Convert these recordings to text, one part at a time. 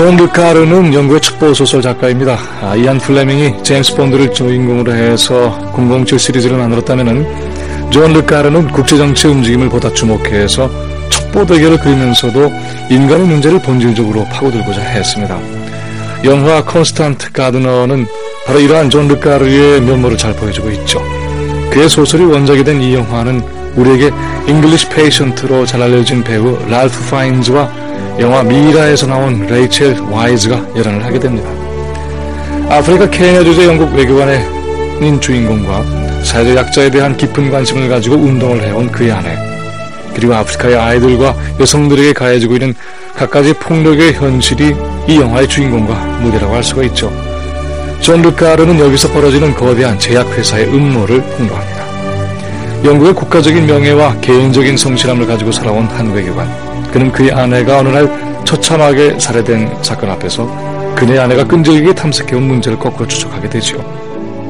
존 르카르는 영국의 첩보 소설 작가입니다. 아, 이안 플레밍이 제임스 본드를 주인공으로 해서 007 시리즈를 만들었다면 존 르카르는 국제정치 움직임을 보다 주목해서 첩보 대결을 그리면서도 인간의 문제를 본질적으로 파고들고자 했습니다. 영화 Constant Gardener는 바로 이러한 존 르카르의 면모를 잘 보여주고 있죠. 그의 소설이 원작이 된 이 영화는 우리에게 English Patient로 잘 알려진 배우 랄프 파인즈와 영화 미라에서 나온 레이첼 와이즈가 열연을 하게 됩니다. 아프리카 케냐 주재 영국 외교관의 주인공과 사회적 약자에 대한 깊은 관심을 가지고 운동을 해온 그의 아내 그리고 아프리카의 아이들과 여성들에게 가해지고 있는 갖가지 폭력의 현실이 이 영화의 주인공과 무게라고 할 수가 있죠. 존 르카르는 여기서 벌어지는 거대한 제약회사의 음모를 폭로합니다. 영국의 국가적인 명예와 개인적인 성실함을 가지고 살아온 한 외교관. 그는 그의 아내가 어느 날 처참하게 살해된 사건 앞에서 그의 아내가 끈질기게 탐색해온 문제를 거꾸로 추적하게 되지요.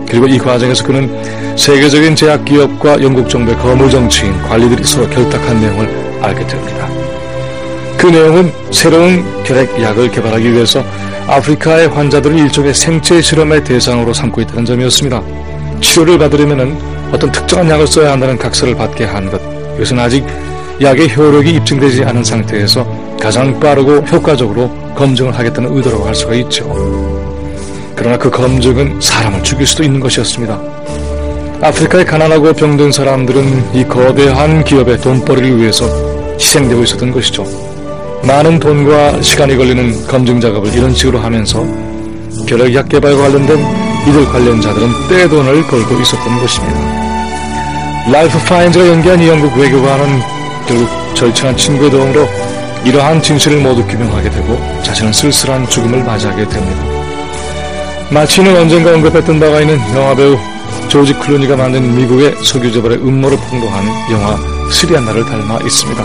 그리고 이 과정에서 그는 세계적인 제약기업과 영국 정부의 거물 정치인, 관리들이 서로 결탁한 내용을 알게 됩니다. 그 내용은 새로운 결핵약을 개발하기 위해서 아프리카의 환자들을 일종의 생체 실험의 대상으로 삼고 있다는 점이었습니다. 치료를 받으려면 어떤 특정한 약을 써야 한다는 각서를 받게 한 것. 이것은 아직 약의 효력이 입증되지 않은 상태에서 가장 빠르고 효과적으로 검증을 하겠다는 의도라고 할 수가 있죠. 그러나 그 검증은 사람을 죽일 수도 있는 것이었습니다. 아프리카의 가난하고 병든 사람들은 이 거대한 기업의 돈벌이를 위해서 희생되고 있었던 것이죠. 많은 돈과 시간이 걸리는 검증 작업을 이런 식으로 하면서 결핵약 개발과 관련된 이들 관련자들은 떼돈을 벌고 있었던 것입니다. 랄프 파인즈가 연기한 이 영국 외교관은 결국 절친한 친구의 도움으로 이러한 진실을 모두 규명하게 되고 자신은 쓸쓸한 죽음을 맞이하게 됩니다. 마치는 언젠가 언급했던 바가 있는 영화배우 조지 클루니가 만든 미국의 석유재벌의 음모를 폭로한 영화 스리안나를 닮아 있습니다.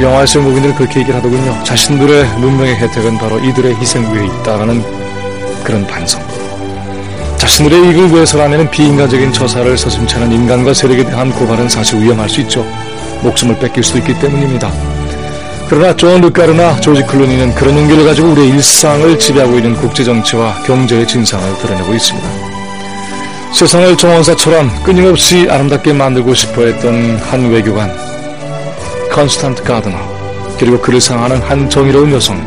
영화에서 무기들은 그렇게 얘기를 하더군요. 자신들의 문명의 혜택은 바로 이들의 희생 위에 있다라는 그런 반성. 자신들의 이익을 위해서라면 비인간적인 처사를 서슴치 않은 인간과 세력에 대한 고발은 사실 위험할 수 있죠. 목숨을 뺏길 수 있기 때문입니다. 그러나 존 르카르나 조지 클루니는 그런 용기를 가지고 우리의 일상을 지배하고 있는 국제정치와 경제의 진상을 드러내고 있습니다. 세상을 정원사처럼 끊임없이 아름답게 만들고 싶어 했던 한 외교관, Constant Gardener, 그리고 그를 사랑하는 한 정의로운 여성,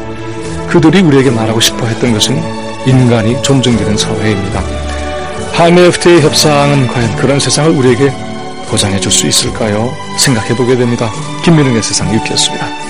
그들이 우리에게 말하고 싶어 했던 것은 인간이 존중되는 사회입니다. 한미 FTA 협상은 과연 그런 세상을 우리에게 보장해 줄 수 있을까요? 생각해 보게 됩니다. 김민웅의 세상 유키였습니다.